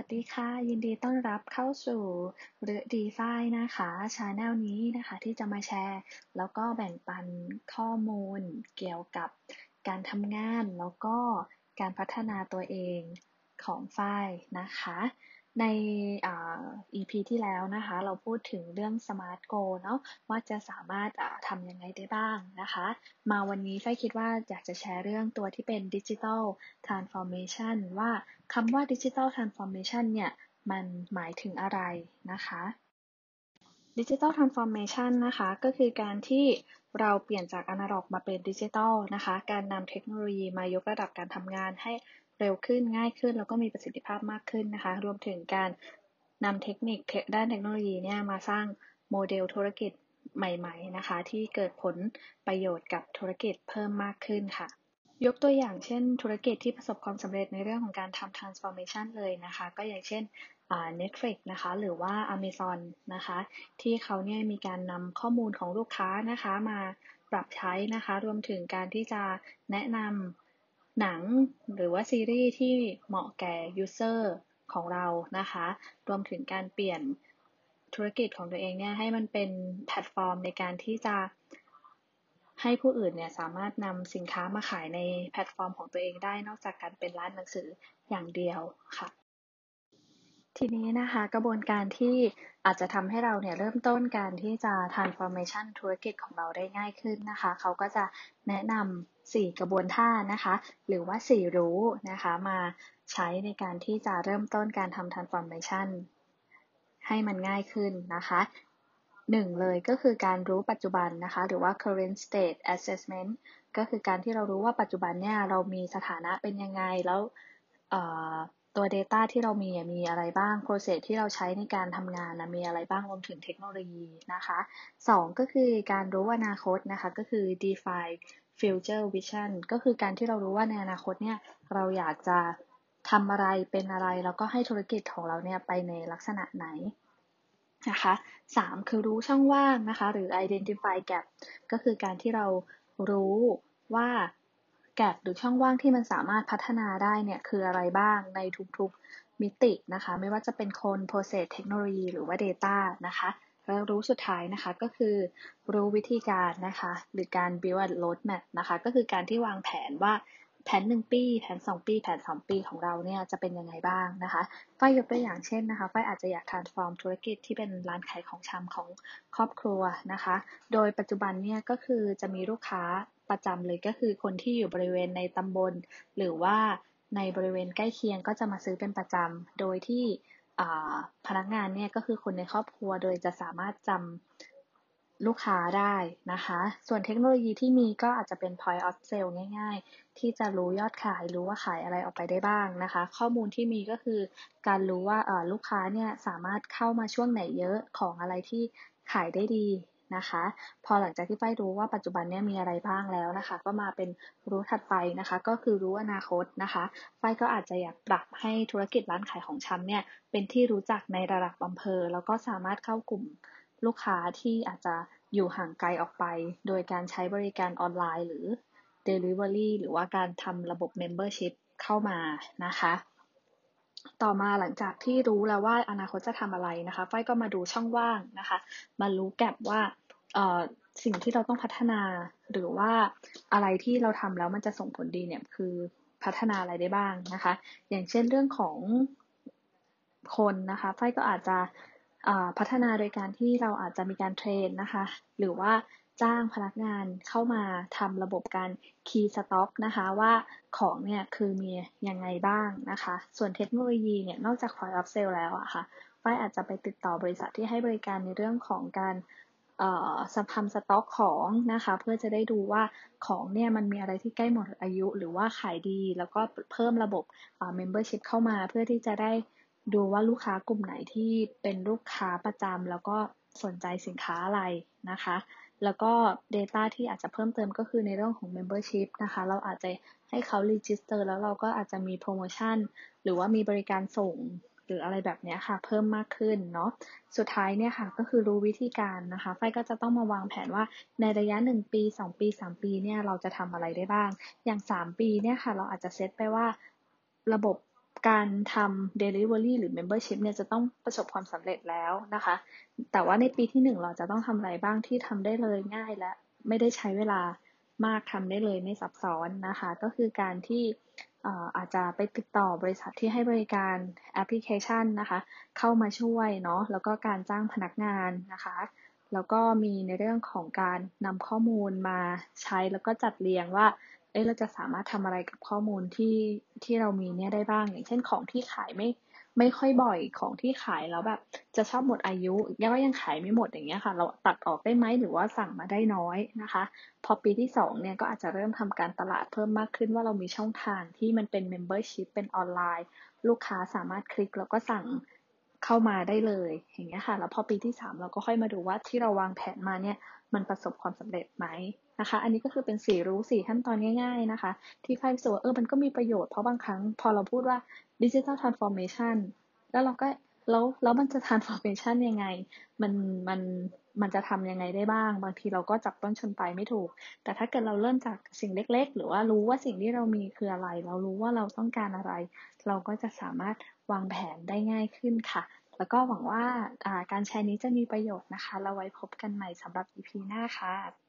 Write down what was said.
วัสดีค่ะ ยินดีต้อนรับเข้าสู่เรือดีไฟนะคะ channel นี้นะคะ ที่จะมาแชร์ แล้วก็แบ่งปันข้อมูลเกี่ยวกับการทำงาน แล้วก็การพัฒนาตัวเองของฝ้ายนะคะ ใน EP ที่แล้วนะคะ เราพูดถึงเรื่อง Smart Goal เนาะว่าจะสามารถทำยังไงได้บ้างนะคะ มาวันนี้ฝ้ายคิดว่าอยากจะแชร์เรื่องตัวที่เป็น Digital Transformation ว่าคำว่า Digital Transformation เนี่ยมันหมายถึงอะไรนะคะ Digital Transformation นะคะก็คือการที่เราเปลี่ยนจากอนาล็อกมาเป็นดิจิทัลนะคะ การนำเทคโนโลยีมายกระดับการทำงานให้ เร็วขึ้นง่ายขึ้น แล้วก็มีประสิทธิภาพมากขึ้นนะคะ รวมถึงการนำเทคนิคด้านเทคโนโลยีเนี่ยมาสร้างโมเดลธุรกิจใหม่ ๆ นะคะ ที่เกิดผลประโยชน์กับธุรกิจเพิ่มมากขึ้นค่ะ ยกตัวอย่างเช่น ธุรกิจที่ประสบความสำเร็จในเรื่องของการทำ transformation เลยนะคะ ก็อย่างเช่น Netflix นะคะ หรือว่า Amazon นะคะ ที่เขาเนี่ยมีการนำข้อมูลของลูกค้านะคะมาปรับใช้นะคะ รวมถึงการที่จะแนะนำ หนังหรือว่าซีรีส์ที่เหมาะแก่ยูเซอร์ของเรานะคะ รวมถึงการเปลี่ยนธุรกิจของตัวเองเนี่ยให้มันเป็นแพลตฟอร์มในการที่จะให้ผู้อื่นเนี่ยสามารถนำสินค้ามาขายในแพลตฟอร์มของตัวเองได้นอกจากการเป็นร้านหนังสืออย่างเดียวค่ะ ทีนี้นะคะกระบวนการที่อาจจะทำให้เราเนี่ยเริ่มต้นการที่จะ transformation ธุรกิจของเราได้ง่ายขึ้นนะคะ เขาก็จะแนะนำสี่กระบวนท่านะคะ หรือว่าสี่รู้นะคะมาใช้ในการที่จะเริ่มต้นการทำ transformation ให้มันง่ายขึ้นนะคะหนึ่งเลยก็คือการรู้ปัจจุบันนะคะ หรือว่า current state assessment ก็คือการที่เรารู้ว่าปัจจุบันเนี่ยเรามีสถานะเป็นยังไงแล้ว ตัว Data ที่เรามีมีอะไรบ้าง Process ที่เราใช้ในการทำงานนะมีอะไรบ้างรวมถึงเทคโนโลยีนะคะสองก็คือการรู้อนาคตนะคะก็คือ define future vision ก็คือการที่เรารู้ว่าในอนาคตเนี่ยเราอยากจะทำอะไรเป็นอะไร แล้วก็ให้ธุรกิจของเราเนี่ยไปในลักษณะไหนนะคะสามคือรู้ช่องว่างนะคะหรือ identify gap ก็คือการที่เรารู้ว่า แกลบหรือช่องว่างที่มันสามารถพัฒนาได้เนี่ยคืออะไรบ้างในทุกๆมิตินะคะ ไม่ว่าจะเป็นคน process เทคโนโลยีหรือว่า data นะคะแล้วรู้สุดท้ายนะคะก็คือรู้วิธีการนะคะ หรือการ build road map นะคะ ก็คือการที่วางแผนว่า แผนหนึ่งปี แผนสองปี แผนสองปีของเราเนี่ยจะเป็นยังไงบ้างนะคะฝ้ายยกตัวอย่างเช่นนะคะฝ้ายอาจจะอยาก transform ธุรกิจที่เป็นร้านขายของชำของครอบครัวนะคะ โดยปัจจุบันเนี่ยก็คือจะมีลูกค้าประจำเลยก็คือคนที่อยู่บริเวณในตำบล หรือว่าในบริเวณใกล้เคียงก็จะมาซื้อเป็นประจำโดยที่พนักงานเนี่ยก็คือคนในครอบครัวโดยจะสามารถจำ ลูกค้าได้นะคะ ส่วนเทคโนโลยีที่มีก็อาจจะเป็น point of sale ง่าย ๆ ที่จะรู้ยอดขายรู้ว่าขายอะไรออกไปได้บ้างนะคะ ข้อมูลที่มีก็คือการรู้ว่าลูกค้าเนี่ยสามารถเข้ามาช่วงไหนเยอะของอะไรที่ขายได้ดีนะคะ พอหลังจากที่ฝ้ายรู้ว่าปัจจุบันเนี้มีอะไรบ้างแล้วนะคะ ก็มาเป็นรู้ถัดไปนะคะ ก็คือรู้อนาคตนะคะฝ้ายก็อาจจะอยากปรับให้ธุรกิจร้านขายของชำเนี่ยเป็นที่รู้จักในระดับอำเภอ แล้วก็สามารถเข้ากลุ่ม ลูกค้าที่อาจจะอยู่ห่างไกลออกไป โดยการใช้บริการออนไลน์หรือ Delivery หรือว่าการทำระบบ Membership เข้ามานะคะ ต่อมาหลังจากที่รู้แล้วว่าอนาคตจะทำอะไรนะคะฝ้ายก็มาดูช่องว่างนะคะ มารู้แก็บว่าสิ่งที่เราต้องพัฒนาหรือว่าอะไรที่เราทำแล้วมันจะส่งผลดีเนี่ยคือพัฒนาอะไรได้บ้างนะคะ อย่างเช่นเรื่องของคนนะคะฝ้ายก็อาจจะ พัฒนาโดยการที่เราอาจจะมีการ train นะคะ หรือว่าจ้างพนักงานเข้ามาทำระบบการ key สต็อกนะคะว่าของเนี่ยคือมียังไงบ้างนะคะ ส่วนเทคโนโลยีเนี่ยนอกจาก point of sale แล้วอะค่ะฝ้ายอาจจะไปติดต่อบริษัทที่ให้บริการในเรื่องของการสทำสต็อกของนะคะ เพื่อจะได้ดูว่าของเนี่ยมันมีอะไรที่ใกล้หมดอายุ หรือว่าขายดี แล้วก็เพิ่มระบบ membership เข้ามาเพื่อที่จะได้ ดูว่าลูกค้ากลุ่มไหนที่เป็นลูกค้าประจำแล้วก็สนใจสินค้าอะไรนะคะ แล้วก็ Data ที่อาจจะเพิ่มเติมก็คือในเรื่องของ Membership นะคะ เราอาจจะให้เขา Register แล้วเราก็อาจจะมีโปรโมชั่น หรือว่ามีบริการส่งหรืออะไรแบบนี้ค่ะ เพิ่มมากขึ้นเนาะ สุดท้ายเนี่ยค่ะก็คือรู้วิธีการนะคะ ไฟก็จะต้องมาวางแผนว่าในระยะ 1 ปี 2 ปี 3 ปีเนี่ยเราจะทำอะไรได้บ้าง อย่าง 3 ปีเนี่ยค่ะ เราอาจจะเซตไปว่าระบบ การทำ delivery หรือ membership เนี่ยจะต้องประสบความสำเร็จแล้วนะคะ แต่ว่าในปีที่หนึ่งเราจะต้องทำอะไรบ้างที่ทำได้เลยง่ายและไม่ได้ใช้เวลามากทำได้เลยไม่ซับซ้อนนะคะ ก็คือการที่อาจจะไปติดต่อบริษัทที่ให้บริการแอปพลิเคชันนะคะ เข้ามาช่วยเนาะแล้วก็การจ้างพนักงานนะคะ แล้วก็มีในเรื่องของการนำข้อมูลมาใช้แล้วก็จัดเรียงว่า เอ้เราจะสามารถทำอะไรกับข้อมูลที่ที่เรามีเนี่ยได้บ้าง อย่างเช่นของที่ขายไม่ไม่ค่อยบ่อยของที่ขายแล้วแบบจะชอบหมดอายุยังก็ยังขายไม่หมดอย่างเงี้ยค่ะ เราตัดออกได้ไหมหรือว่าสั่งมาได้น้อยนะคะ พอปีที่สองเนี่ยก็อาจจะเริ่มทำการตลาดเพิ่มมากขึ้นว่าเรามีช่องทางที่มันเป็น membership เป็นออนไลน์ ลูกค้าสามารถคลิกแล้วก็สั่งเข้ามาได้เลยอย่างเงี้ยค่ะ แล้วพอปีที่สามเราก็ค่อยมาดูว่าที่เราวางแผนมาเนี่ยมันประสบความสำเร็จไหม นะคะ อันนี้ก็คือเป็นสี่รู้สี่ขั้นตอนง่ายๆนะคะ ที่ใครรู้สึกว่าเออมันก็มีประโยชน์เพราะบางครั้งพอเราพูดว่า digital transformation แล้วเราก็แล้วแล้วมันจะ transformation ยังไง มันมันมันจะทำยังไงได้บ้าง บางทีเราก็จับต้นชนปลายไม่ถูก แต่ถ้าเกิดเราเริ่มจากสิ่งเล็ก ๆ หรือว่ารู้ว่าสิ่งที่เรามีคืออะไร เรารู้ว่าเราต้องการอะไร เราก็จะสามารถวางแผนได้ง่ายขึ้นค่ะ แล้วก็หวังว่าการแชร์นี้จะมีประโยชน์นะคะ เราไว้พบกันใหม่สำหรับ EP หน้าค่ะ